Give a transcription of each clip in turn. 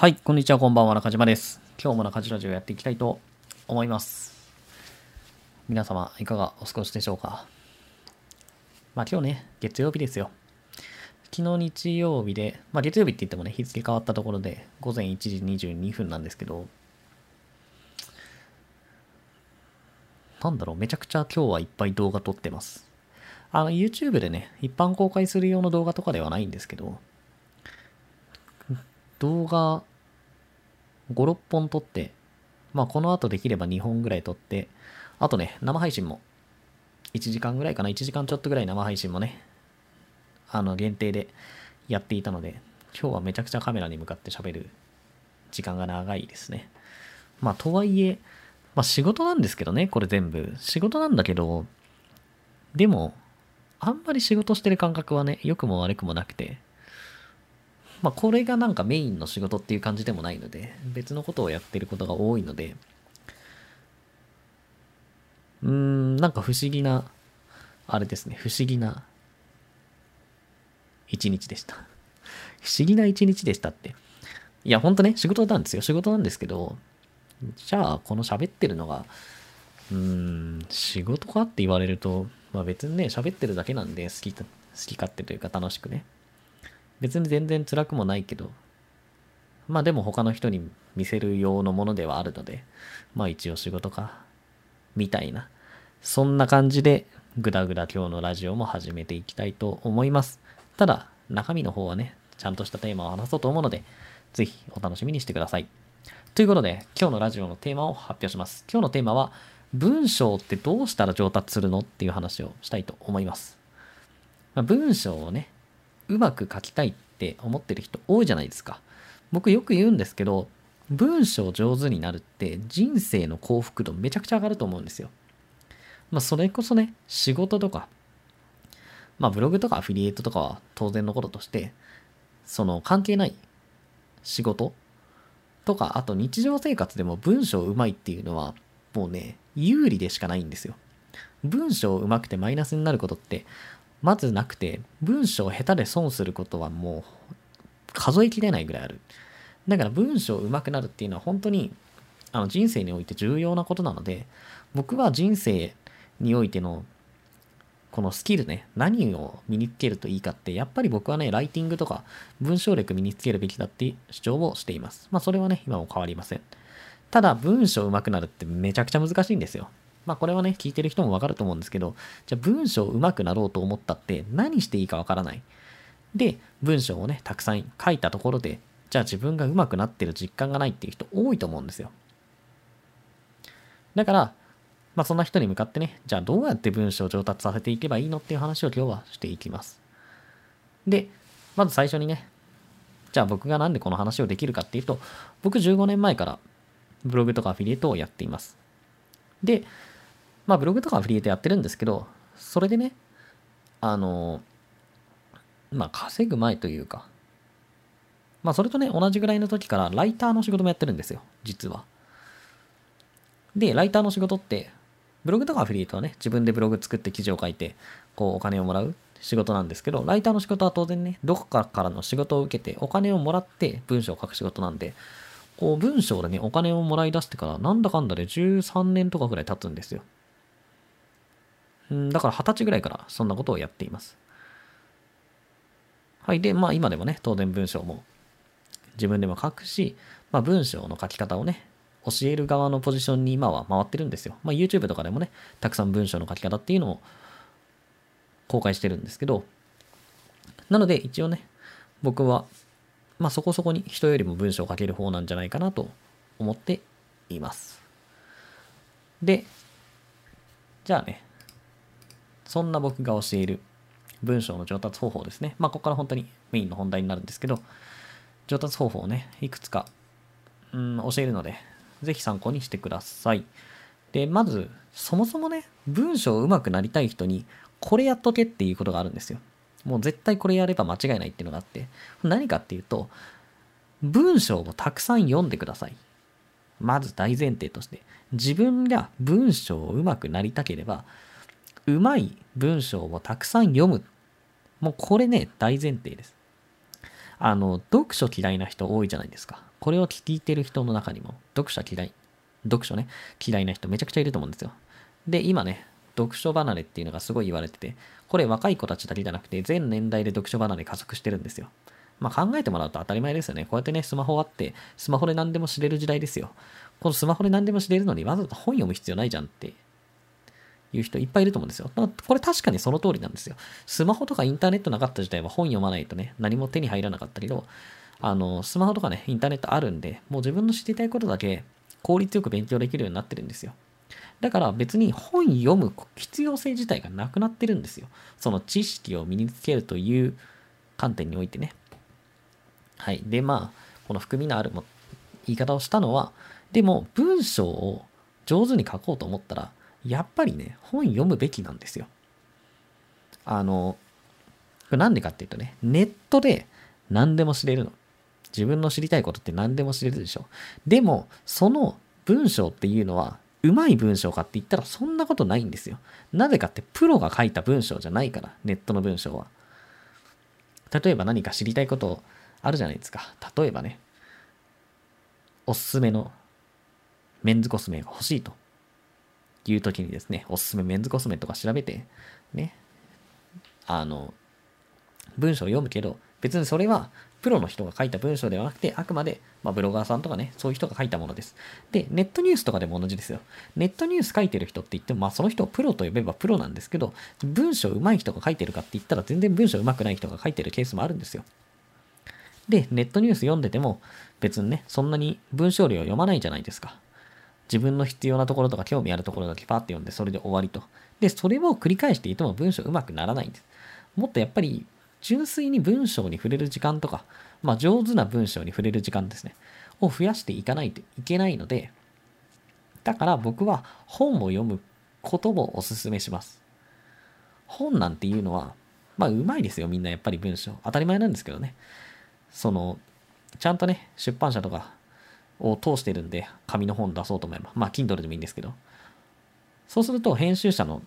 はい、こんにちは、こんばんは、中島です。今日も中島ラジオやっていきたいと思います。皆様、いかがお過ごしでしょうか？まあ今日ね、月曜日ですよ。昨日日曜日で、まあ月曜日って言ってもね、日付変わったところで、午前1時22分なんですけど、なんだろう、めちゃくちゃ今日はいっぱい動画撮ってます。あの、YouTube でね、一般公開する用の動画とかではないんですけど、動画5、6本撮って、まあこの後できれば2本ぐらい撮って、あとね、生配信も1時間ぐらいかな、1時間ちょっとぐらい生配信もね、あの限定でやっていたので、今日はめちゃくちゃカメラに向かって喋る時間が長いですね。まあとはいえ、まあ仕事なんですけどね、これ全部。仕事なんだけど、でも、あんまり仕事してる感覚はね、良くも悪くもなくて、まあ、これがなんかメインの仕事っていう感じでもないので、別のことをやってることが多いので、うーん、なんか不思議な、あれですね、不思議な一日でした。不思議な一日でしたって。いや、ほんとね、仕事なんですよ。仕事なんですけど、じゃあ、この喋ってるのが、うーん、仕事かって言われると、まあ別にね、喋ってるだけなんで、好き、好き勝手というか楽しくね。別に全然辛くもないけど、まあでも他の人に見せる用のものではあるので、まあ一応仕事か、みたいな。そんな感じで、ぐだぐだ今日のラジオも始めていきたいと思います。ただ、中身の方はね、ちゃんとしたテーマを話そうと思うので、ぜひお楽しみにしてください。ということで、今日のラジオのテーマを発表します。今日のテーマは、文章ってどうしたら上達するのっていう話をしたいと思います。まあ、文章をね、うまく書きたいって思ってる人多いじゃないですか。僕よく言うんですけど、文章上手になるって人生の幸福度めちゃくちゃ上がると思うんですよ。まあそれこそね、仕事とか、まあブログとかアフィリエイトとかは当然のこととして、その関係ない仕事とか、あと日常生活でも文章うまいっていうのはもうね、有利でしかないんですよ。文章うまくてマイナスになることってまずなくて、文章下手で損することはもう数えきれないぐらいある。だから文章上手くなるっていうのは本当にあの人生において重要なことなので、僕は人生においてのこのスキルね、何を身につけるといいかって、やっぱり僕はね、ライティングとか文章力身につけるべきだって主張をしています。まあそれはね、今も変わりません。ただ文章上手くなるってめちゃくちゃ難しいんですよ。まあこれはね、聞いてる人もわかると思うんですけど、じゃあ文章上手くなろうと思ったって何していいかわからない。で、文章をね、たくさん書いたところで、じゃあ自分が上手くなってる実感がないっていう人多いと思うんですよ。だから、まあそんな人に向かってね、じゃあどうやって文章を上達させていけばいいのっていう話を今日はしていきます。で、まず最初にね、じゃあ僕がなんでこの話をできるかっていうと、僕15年前からブログとかアフィリエイトをやっています。で、まあブログとかアフリエイトやってるんですけど、それでね、あの、まあ稼ぐ前というか、まあそれとね、同じぐらいの時からライターの仕事もやってるんですよ、実は。で、ライターの仕事って、ブログとかアフリエイトはね、自分でブログ作って記事を書いて、こうお金をもらう仕事なんですけど、ライターの仕事は当然ね、どこかからの仕事を受けて、お金をもらって文章を書く仕事なんで、こう文章でね、お金をもらい出してから、なんだかんだで13年とかぐらい経つんですよ。うん、だから20歳ぐらいからそんなことをやっています。はい。で、まあ今でもね、当然文章も自分でも書くし、まあ文章の書き方をね、教える側のポジションに今は回ってるんですよ。まあ YouTube とかでもね、たくさん文章の書き方っていうのを公開してるんですけど、なので一応ね、僕は、まあそこそこに人よりも文章を書ける方なんじゃないかなと思っています。で、じゃあね、そんな僕が教える文章の上達方法ですね。まあここから本当にメインの本題になるんですけど、上達方法をね、いくつか、うん、教えるので、ぜひ参考にしてください。で、まず、そもそもね、文章上手くなりたい人に、これやっとけっていうことがあるんですよ。もう絶対これやれば間違いないっていうのがあって、何かっていうと、文章をたくさん読んでください。まず大前提として、自分が文章を上手くなりたければ、うまい文章をたくさん読む。もうこれね、大前提です。あの、読書嫌いな人多いじゃないですか。これを聞いてる人の中にも、読書嫌い、読書ね、嫌いな人めちゃくちゃいると思うんですよ。で、今ね、読書離れっていうのがすごい言われてて、これ若い子たちだけじゃなくて、全年代で読書離れ加速してるんですよ。まあ考えてもらうと当たり前ですよね。こうやってね、スマホあって、スマホで何でも知れる時代ですよ。このスマホで何でも知れるのにわざわざ本読む必要ないじゃんっていう人いっぱいいると思うんですよ。これ確かにその通りなんですよ。スマホとかインターネットなかった時代は本読まないとね、何も手に入らなかったけど、あの、スマホとかね、インターネットあるんで、もう自分の知りたいことだけ効率よく勉強できるようになってるんですよ。だから別に本読む必要性自体がなくなってるんですよ。その知識を身につけるという観点においてね。はい。で、まあ、この含みのあるも言い方をしたのは、でも文章を上手に書こうと思ったら、やっぱりね、本読むべきなんですよ。あの、これなんでかっていうとね、ネットで何でも知れるの。自分の知りたいことって何でも知れるでしょ。でも、その文章っていうのは、うまい文章かって言ったらそんなことないんですよ。なぜかってプロが書いた文章じゃないから、ネットの文章は。例えば何か知りたいことあるじゃないですか。例えばね、おすすめのメンズコスメが欲しいという時にですね、おすすめメンズコスメとか調べて、ね、あの、文章を読むけど、別にそれはプロの人が書いた文章ではなくて、あくまで、まあ、ブロガーさんとかね、そういう人が書いたものです。で、ネットニュースとかでも同じですよ。ネットニュース書いてる人って言っても、まあ、その人をプロと呼べばプロなんですけど、文章上手い人が書いてるかって言ったら、全然文章上手くない人が書いてるケースもあるんですよ。で、ネットニュース読んでても、別にね、そんなに文章量読まないじゃないですか。自分の必要なところとか興味あるところだけパーって読んで、それで終わりと。で、それを繰り返していても文章上手くならないんです。もっとやっぱり純粋に文章に触れる時間とか、まあ、上手な文章に触れる時間ですね、を増やしていかないといけないので、だから僕は本を読むこともお勧めします。本なんていうのは、まあ、うまいですよ、みんなやっぱり文章。当たり前なんですけどね。その、ちゃんとね、出版社とかを通してるんで、紙の本出そうと思えば、まあ、Kindle でもいいんですけど、そうすると編集者の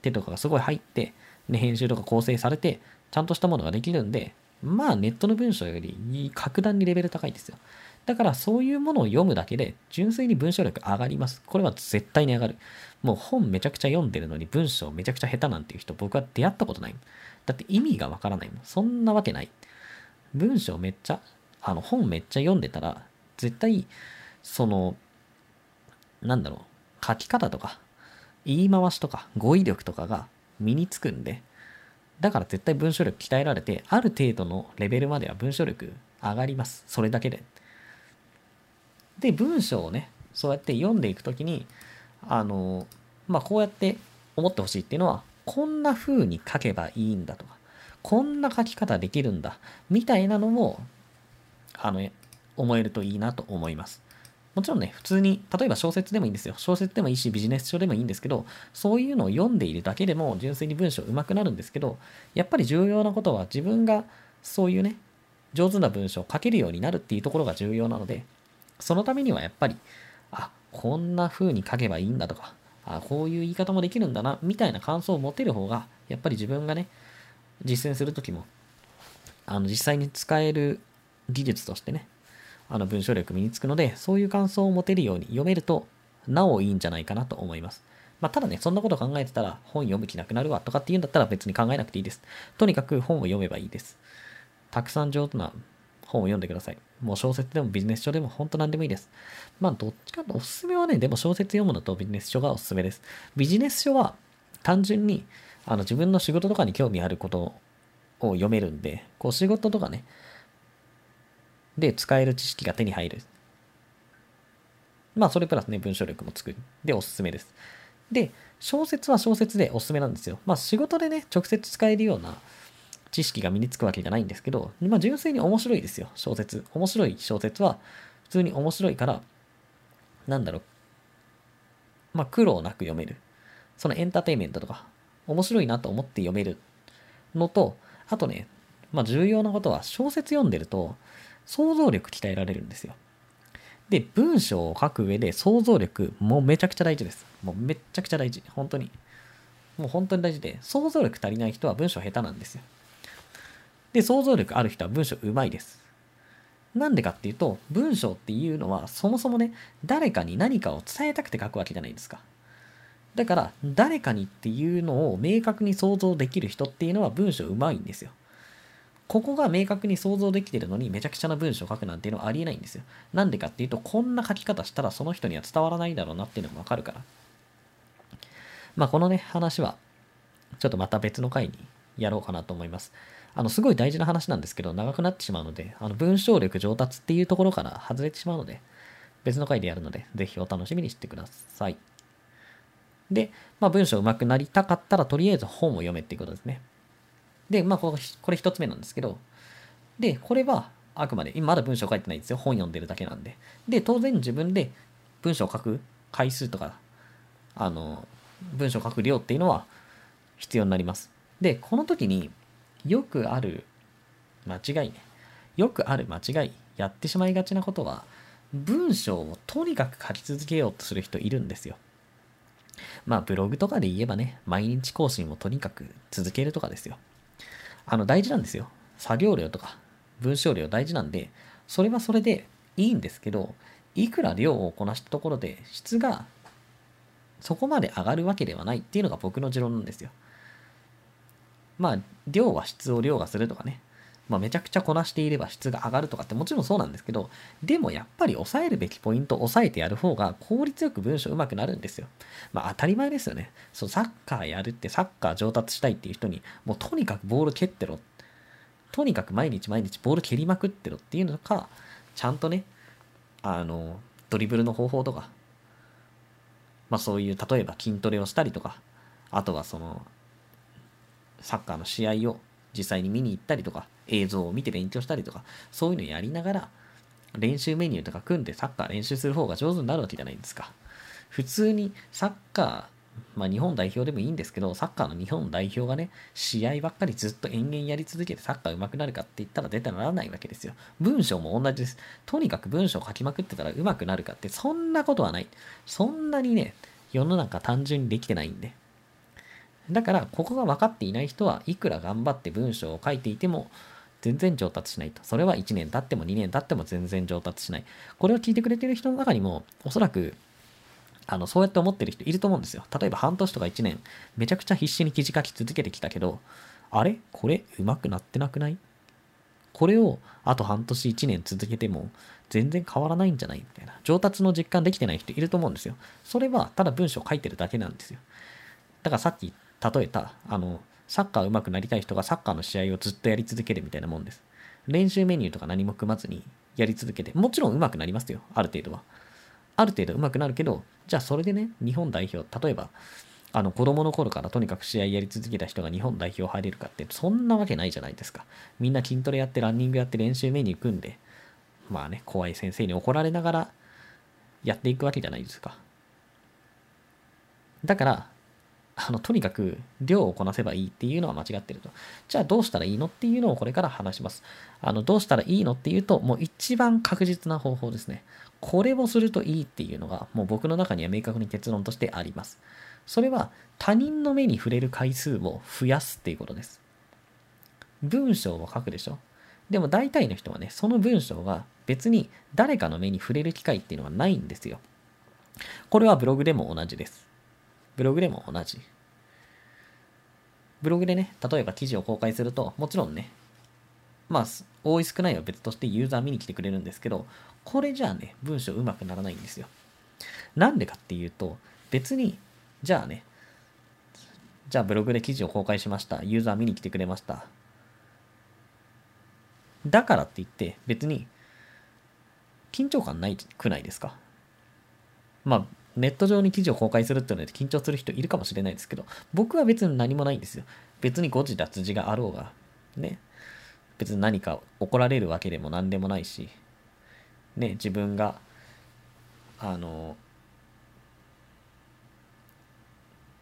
手とかがすごい入って、ね、編集とか構成されて、ちゃんとしたものができるんで、まあネットの文章より格段にレベル高いですよ。だからそういうものを読むだけで純粋に文章力上がります。これは絶対に上がる。もう本めちゃくちゃ読んでるのに文章めちゃくちゃ下手なんていう人僕は出会ったことない。だって意味がわからないもん。そんなわけない。文章めっちゃ、あの本めっちゃ読んでたら絶対その、なんだろう、書き方とか言い回しとか語彙力とかが身につくんで、だから絶対文章力鍛えられて、ある程度のレベルまでは文章力上がります。それだけで。で、文章をね、そうやって読んでいくときに、あの、まあ、こうやって思ってほしいっていうのは、こんな風に書けばいいんだとか、こんな書き方できるんだ、みたいなのも、あの、思えるといいなと思います。もちろんね、普通に、例えば小説でもいいんですよ。小説でもいいし、ビジネス書でもいいんですけど、そういうのを読んでいるだけでも純粋に文章上手くなるんですけど、やっぱり重要なことは自分がそういうね、上手な文章を書けるようになるっていうところが重要なので、そのためにはやっぱり、あ、こんな風に書けばいいんだとか、あ、こういう言い方もできるんだな、みたいな感想を持てる方が、やっぱり自分がね、実践するときも、あの、実際に使える技術としてね、あの文章力身につくので、そういう感想を持てるように読めると、なおいいんじゃないかなと思います。まあ、ただね、そんなこと考えてたら本読む気なくなるわとかっていうんだったら別に考えなくていいです。とにかく本を読めばいいです。たくさん上手な本を読んでください。もう小説でもビジネス書でも本当何でもいいです。まあどっちかとおすすめはね、でも小説読むのとビジネス書がおすすめです。ビジネス書は単純にあの自分の仕事とかに興味あることを読めるんで、こう仕事とかね、で使える知識が手に入る。まあ、それプラスね、文章力もつく。で、おすすめです。で、小説は小説でおすすめなんですよ。まあ、仕事でね、直接使えるような知識が身につくわけじゃないんですけど、まあ、純粋に面白いですよ、小説。面白い小説は、普通に面白いから、なんだろう。まあ、苦労なく読める。そのエンターテインメントとか、面白いなと思って読めるのと、あとね、まあ、重要なことは、小説読んでると、想像力鍛えられるんですよ。で、文章を書く上で想像力もうめちゃくちゃ大事です。もうめっちゃくちゃ大事。本当に。もう本当に大事で、想像力足りない人は文章下手なんですよ。で、想像力ある人は文章うまいです。なんでかっていうと、文章っていうのはそもそもね、誰かに何かを伝えたくて書くわけじゃないですか。だから、誰かにっていうのを明確に想像できる人っていうのは文章うまいんですよ。ここが明確に想像できてるのにめちゃくちゃな文章を書くなんていうのはありえないんですよ。なんでかっていうと、こんな書き方したらその人には伝わらないだろうなっていうのがわかるから。まあ、このね、話は、ちょっとまた別の回にやろうかなと思います。あの、すごい大事な話なんですけど、長くなってしまうので、あの、文章力上達っていうところから外れてしまうので、別の回でやるので、ぜひお楽しみにしてください。で、まあ、文章上手くなりたかったら、とりあえず本を読めっていうことですね。で、まあ、これ一つ目なんですけど、で、これはあくまで、今まだ文章書いてないんですよ。本読んでるだけなんで。で、当然自分で文章を書く回数とか、あの、文章を書く量っていうのは必要になります。で、この時によくある間違いね。よくある間違い、やってしまいがちなことは、文章をとにかく書き続けようとする人いるんですよ。まあ、ブログとかで言えばね、毎日更新をとにかく続けるとかですよ。あの、大事なんですよ。作業量とか文章量大事なんで、それはそれでいいんですけど、いくら量をこなしたところで質がそこまで上がるわけではないっていうのが僕の持論なんですよ。まあ、量は質を量がするとかね。まあ、めちゃくちゃこなしていれば質が上がるとかってもちろんそうなんですけど、でもやっぱり抑えるべきポイントを抑えてやる方が効率よく文章上手くなるんですよ。まあ当たり前ですよね。そう、サッカーやるってサッカー上達したいっていう人に、もうとにかくボール蹴ってろ。とにかく毎日毎日ボール蹴りまくってろっていうのか、ちゃんとね、あの、ドリブルの方法とか、まあそういう、例えば筋トレをしたりとか、あとはその、サッカーの試合を実際に見に行ったりとか、映像を見て勉強したりとか、そういうのやりながら、練習メニューとか組んでサッカー練習する方が上手になるわけじゃないですか。普通にサッカー、まあ日本代表でもいいんですけど、サッカーの日本代表がね、試合ばっかりずっと延々やり続けてサッカー上手くなるかって言ったら絶対ならないわけですよ。文章も同じです。とにかく文章を書きまくってたら上手くなるかってそんなことはない。そんなにね、世の中単純にできてないんで。だから、ここが分かっていない人はいくら頑張って文章を書いていても、全然上達しないと。それは1年経っても2年経っても全然上達しない。これを聞いてくれてる人の中にも、おそらく、あの、そうやって思ってる人いると思うんですよ。例えば半年とか1年、めちゃくちゃ必死に記事書き続けてきたけど、あれ？これ？上手くなってなくない？これをあと半年1年続けても全然変わらないんじゃない？みたいな。上達の実感できてない人いると思うんですよ。それはただ文章を書いてるだけなんですよ。だからさっき言っ例えた、あの、サッカー上手くなりたい人がサッカーの試合をずっとやり続けるみたいなもんです。練習メニューとか何も組まずにやり続けて、もちろん上手くなりますよ、ある程度は。ある程度上手くなるけど、じゃあそれでね、日本代表、例えば、あの子供の頃からとにかく試合やり続けた人が日本代表入れるかって、そんなわけないじゃないですか。みんな筋トレやってランニングやって練習メニュー組んで、まあね、怖い先生に怒られながらやっていくわけじゃないですか。だから、あの、とにかく量をこなせばいいっていうのは間違ってると。じゃあどうしたらいいのっていうのをこれから話します。あの、どうしたらいいのっていうと、もう一番確実な方法ですね。これをするといいっていうのが、もう僕の中には明確に結論としてあります。それは他人の目に触れる回数を増やすっていうことです。文章を書くでしょでも大体の人はね、その文章が別に誰かの目に触れる機会っていうのはないんですよ。これはブログでも同じです。ブログでも同じ。ブログでね、例えば記事を公開すると、もちろんね、まあ、多い少ないは別としてユーザー見に来てくれるんですけど、これじゃあね、文章うまくならないんですよ。なんでかっていうと、別に、じゃあね、じゃあブログで記事を公開しました。ユーザー見に来てくれました。だからって言って、別に、緊張感ないくないですか？まあ、ネット上に記事を公開するっていうので緊張する人いるかもしれないですけど、僕は別に何もないんですよ。別に誤字脱字があろうが、ね。別に何か怒られるわけでも何でもないし、ね、自分が、あの、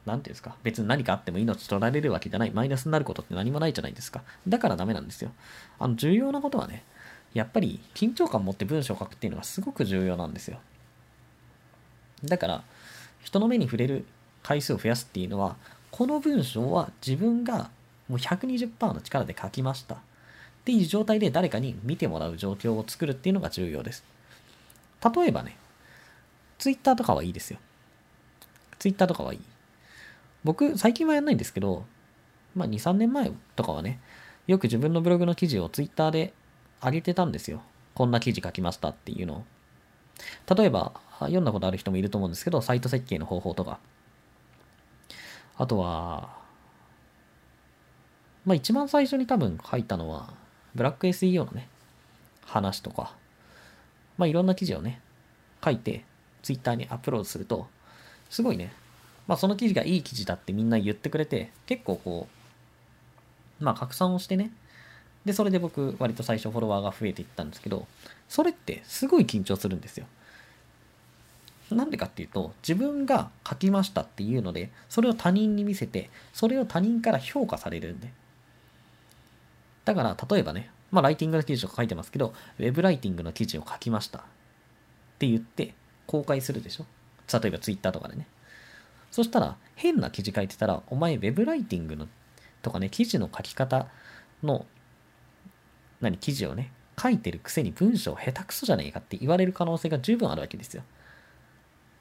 なんていうんですか、別に何かあっても命取られるわけじゃない、マイナスになることって何もないじゃないですか。だからダメなんですよ。あの、重要なことはね、やっぱり緊張感持って文章を書くっていうのがすごく重要なんですよ。だから、人の目に触れる回数を増やすっていうのは、この文章は自分がもう120%の力で書きました。っていう状態で誰かに見てもらう状況を作るっていうのが重要です。例えばね、Twitter とかはいいですよ。Twitter とかはいい。僕、最近はやんないんですけど、まあ2、3年前とかはね、よく自分のブログの記事を Twitter で上げてたんですよ。こんな記事書きましたっていうのを。例えば、読んだことある人もいると思うんですけど、サイト設計の方法とか。あとは、まあ一番最初に多分書いたのは、ブラック SEO のね、話とか、まあいろんな記事をね、書いて、Twitter にアップロードすると、すごいね、まあその記事がいい記事だってみんな言ってくれて、結構こう、まあ拡散をしてね、で、それで僕、割と最初フォロワーが増えていったんですけど、それってすごい緊張するんですよ。なんでかっていうと、自分が書きましたっていうので、それを他人に見せて、それを他人から評価されるんで。だから、例えばね、まあ、ライティングの記事とか書いてますけど、ウェブライティングの記事を書きましたって言って、公開するでしょ例えば Twitter とかでね。そしたら、変な記事書いてたら、お前ウェブライティングのとかね、記事の書き方の、何、記事をね、書いてるくせに文章下手くそじゃねえかって言われる可能性が十分あるわけですよ。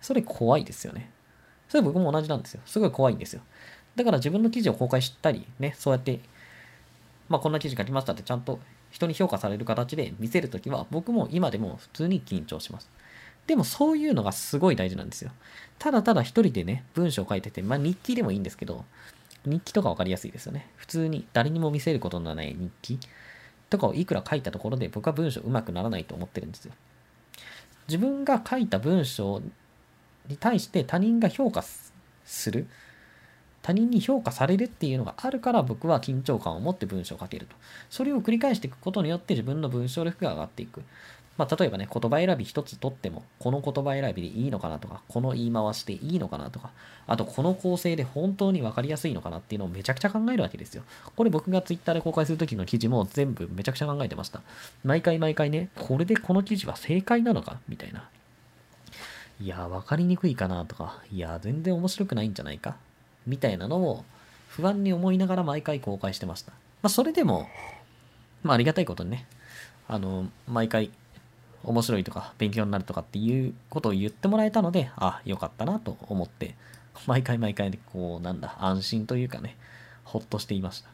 それ怖いですよね。それ僕も同じなんですよ。すごい怖いんですよ。だから自分の記事を公開したり、ね、そうやって、まあこんな記事書きましたってちゃんと人に評価される形で見せるときは、僕も今でも普通に緊張します。でもそういうのがすごい大事なんですよ。ただただ一人でね、文章を書いてて、まあ日記でもいいんですけど、日記とか分かりやすいですよね。普通に誰にも見せることのない日記とかをいくら書いたところで僕は文章上手くならないと思ってるんですよ。自分が書いた文章に対して他人が評価する他人に評価されるっていうのがあるから僕は緊張感を持って文章を書けると。それを繰り返していくことによって自分の文章力が上がっていく。まあ、例えばね、言葉選び一つとっても、この言葉選びでいいのかなとか、この言い回しでいいのかなとか、あとこの構成で本当に分かりやすいのかなっていうのをめちゃくちゃ考えるわけですよ。これ僕が Twitter で公開するときの記事も全部めちゃくちゃ考えてました。毎回毎回ね、これでこの記事は正解なのか？みたいな。いや、分かりにくいかなとか、いや、全然面白くないんじゃないか？みたいなのを不安に思いながら毎回公開してました。まあ、それでも、まあ、ありがたいことにね、あの、毎回面白いとか勉強になるとかっていうことを言ってもらえたので、あ、よかったなと思って、毎回毎回でこう、なんだ、安心というかね、ほっとしていました。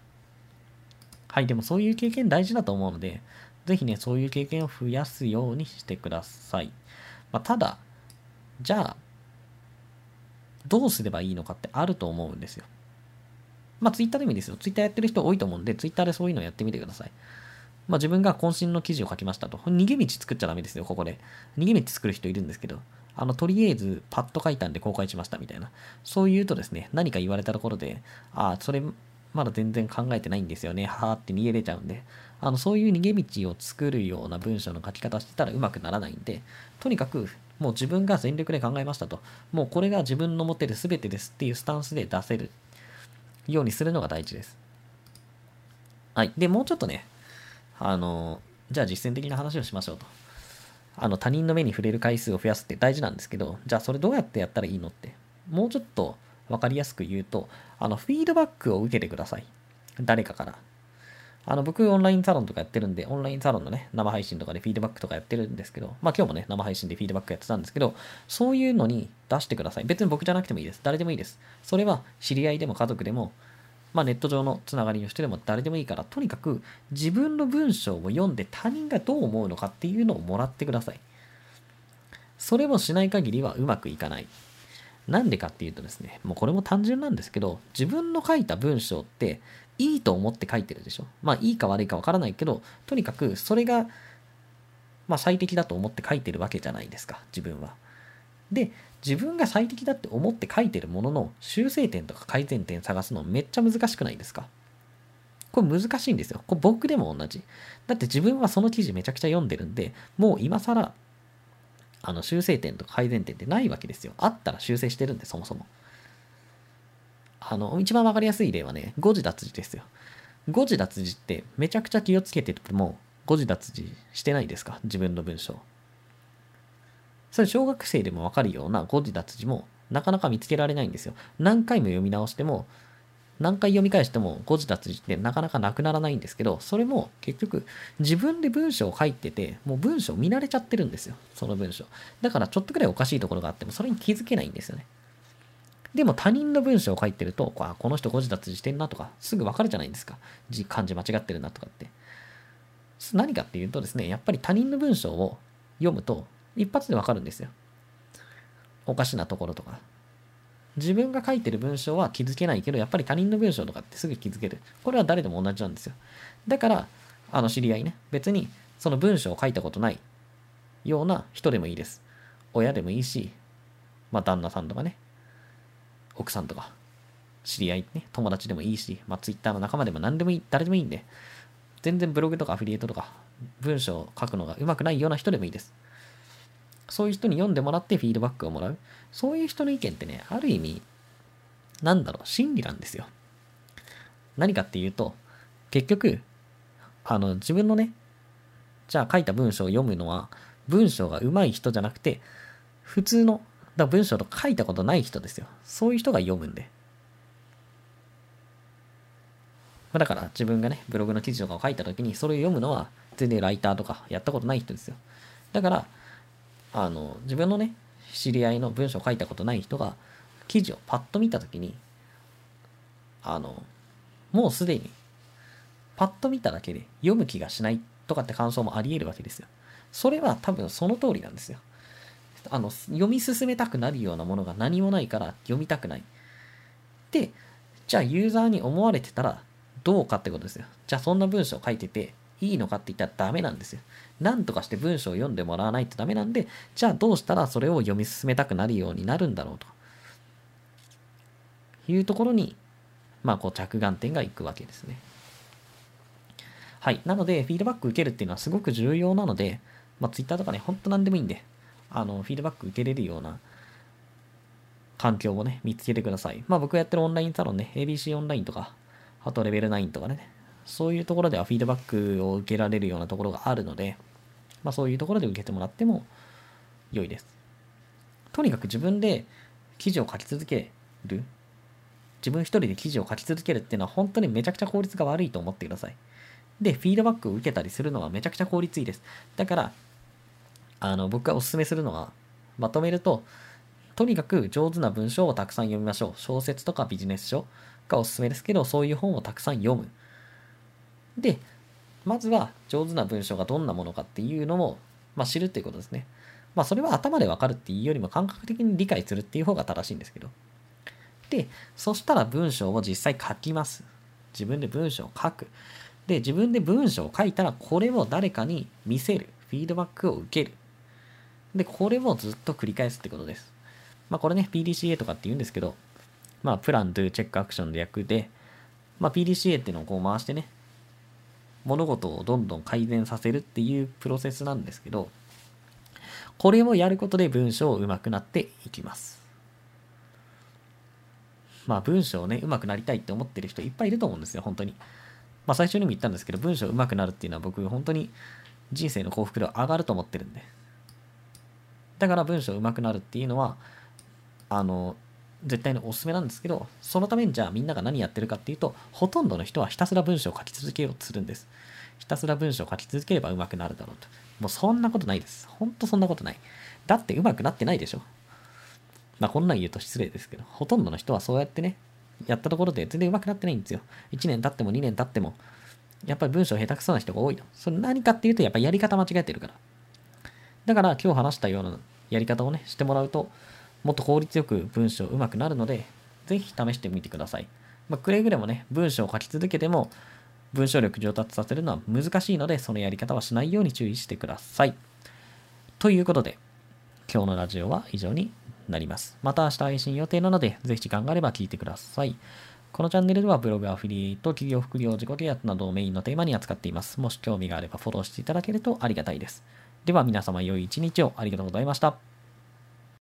はい、でもそういう経験大事だと思うので、ぜひね、そういう経験を増やすようにしてください。まあ、ただ、じゃあ、どうすればいいのかってあると思うんですよ。まあ、ツイッターでもいいですよ。ツイッターやってる人多いと思うんで、ツイッターでそういうのやってみてください。まあ、自分が渾身の記事を書きましたと。逃げ道作っちゃダメですよ、ここで。逃げ道作る人いるんですけど、あの、とりあえずパッと書いたんで公開しましたみたいな。そう言うとですね、何か言われたところで、ああ、それまだ全然考えてないんですよね、はーって逃げれちゃうんで、あの、そういう逃げ道を作るような文章の書き方してたらうまくならないんで、とにかくもう自分が全力で考えましたと。もうこれが自分の持ってる全てですっていうスタンスで出せるようにするのが大事です。はい。で、もうちょっとね、あの、じゃあ実践的な話をしましょうと。あの、他人の目に触れる回数を増やすって大事なんですけど、じゃあそれどうやってやったらいいのって、もうちょっと分かりやすく言うと、あの、フィードバックを受けてください。誰かから。あの、僕、オンラインサロンとかやってるんで、オンラインサロンのね、生配信とかでフィードバックとかやってるんですけど、まあ今日もね、生配信でフィードバックやってたんですけど、そういうのに出してください。別に僕じゃなくてもいいです。誰でもいいです。それは知り合いでも家族でも、まあネット上のつながりの人でも誰でもいいから、とにかく自分の文章を読んで他人がどう思うのかっていうのをもらってください。それもしない限りはうまくいかない。なんでかっていうとですね、もうこれも単純なんですけど、自分の書いた文章っていいと思って書いてるでしょ。まあいいか悪いかわからないけど、とにかくそれが、まあ最適だと思って書いてるわけじゃないですか、自分は。で、自分が最適だって思って書いてるものの修正点とか改善点探すのめっちゃ難しくないですか？これ難しいんですよ。これ僕でも同じ。だって自分はその記事めちゃくちゃ読んでるんで、もう今更、あの修正点とか改善点ってないわけですよ。あったら修正してるんで、そもそも。あの、一番わかりやすい例はね、誤字脱字ですよ。誤字脱字ってめちゃくちゃ気をつけてても、誤字脱字してないですか？自分の文章。それ小学生でもわかるような誤字脱字もなかなか見つけられないんですよ。何回も読み直しても、何回読み返しても誤字脱字ってなかなかなくならないんですけど、それも結局自分で文章を書いてて、もう文章見慣れちゃってるんですよ。その文章。だからちょっとくらいおかしいところがあっても、それに気づけないんですよね。でも他人の文章を書いてると、あこの人誤字脱字してんなとか、すぐわかるじゃないですか。字、漢字間違ってるなとかって。何かっていうとですね、やっぱり他人の文章を読むと、一発でわかるんですよ。おかしなところとか、自分が書いてる文章は気づけないけど、やっぱり他人の文章とかってすぐ気づける。これは誰でも同じなんですよ。だから、あの知り合いね、別にその文章を書いたことないような人でもいいです。親でもいいし、まあ旦那さんとかね、奥さんとか、知り合いね、友達でもいいし、まあ Twitter の仲間でも何でもいい、誰でもいいんで、全然ブログとかアフィリエイトとか文章を書くのがうまくないような人でもいいです。そういう人に読んでもらってフィードバックをもらう。そういう人の意見ってね、ある意味、なんだろう、真理なんですよ。何かっていうと、結局、あの、自分のね、じゃあ書いた文章を読むのは、文章が上手い人じゃなくて、普通の、だ文章と書いたことない人ですよ。そういう人が読むんで。だから自分がね、ブログの記事とかを書いたときに、それを読むのは全然ライターとかやったことない人ですよ。だから、あの、自分のね、知り合いの文章を書いたことない人が、記事をパッと見たときに、あの、もうすでに、パッと見ただけで読む気がしないとかって感想もあり得るわけですよ。それは多分その通りなんですよ。あの、読み進めたくなるようなものが何もないから読みたくない。で、じゃあユーザーに思われてたらどうかってことですよ。じゃあそんな文章を書いてていいのかって言ったらダメなんですよ。なんとかして文章を読んでもらわないとダメなんで、じゃあどうしたらそれを読み進めたくなるようになるんだろうというところに、まあ、こう着眼点がいくわけですね。はい。なので、フィードバック受けるっていうのはすごく重要なので、まあ、Twitter とかね、ほんと何でもいいんで、あの、フィードバック受けれるような環境をね、見つけてください。まあ、僕がやってるオンラインサロンね、ABC オンラインとか、あとレベル9とかね、そういうところではフィードバックを受けられるようなところがあるので、まあ、そういうところで受けてもらっても良いです。とにかく自分で記事を書き続ける。自分一人で記事を書き続けるっていうのは本当にめちゃくちゃ効率が悪いと思ってください。で、フィードバックを受けたりするのはめちゃくちゃ効率いいです。だから、あの、僕がおすすめするのは、まとめると、とにかく上手な文章をたくさん読みましょう。小説とかビジネス書がおすすめですけど、そういう本をたくさん読む。で、まずは上手な文章がどんなものかっていうのを、まあ、知るっていうことですね。まあそれは頭でわかるっていうよりも感覚的に理解するっていう方が正しいんですけど。で、そしたら文章を実際書きます。自分で文章を書く。で、自分で文章を書いたらこれを誰かに見せる。フィードバックを受ける。で、これをずっと繰り返すってことです。まあこれね、PDCA とかって言うんですけど、まあプラン、ドゥ、チェック、アクションで役で、まあ PDCA っていうのをこう回してね、物事をどんどん改善させるっていうプロセスなんですけど、これをやることで文章を上手くなっていきます。まあ文章をね、上手くなりたいって思ってる人いっぱいいると思うんですよ、本当に。まあ最初にも言ったんですけど、文章上手くなるっていうのは僕本当に人生の幸福度上がると思ってるんで。だから文章上手くなるっていうのは、あの、絶対におすすめなんですけど、そのためにじゃあみんなが何やってるかっていうと、ほとんどの人はひたすら文章を書き続けようとするんです。ひたすら文章を書き続ければ上手くなるだろうと。もうそんなことないです。ほんとそんなことない。だって上手くなってないでしょ。まあこんなん言うと失礼ですけど、ほとんどの人はそうやってね、やったところで全然上手くなってないんですよ。1年経っても2年経っても、やっぱり文章下手くそな人が多いの。それ何かっていうと、やっぱりやり方間違えてるから。だから今日話したようなやり方をね、してもらうと、もっと効率よく文章上手くなるので、ぜひ試してみてください。まあ、くれぐれもね、文章を書き続けても、文章力上達させるのは難しいので、そのやり方はしないように注意してください。ということで、今日のラジオは以上になります。また明日配信予定なので、ぜひ時間があれば聞いてください。このチャンネルではブログ、アフィリエイト、企業副業、自己啓発などをメインのテーマに扱っています。もし興味があればフォローしていただけるとありがたいです。では皆様良い一日をありがとうございました。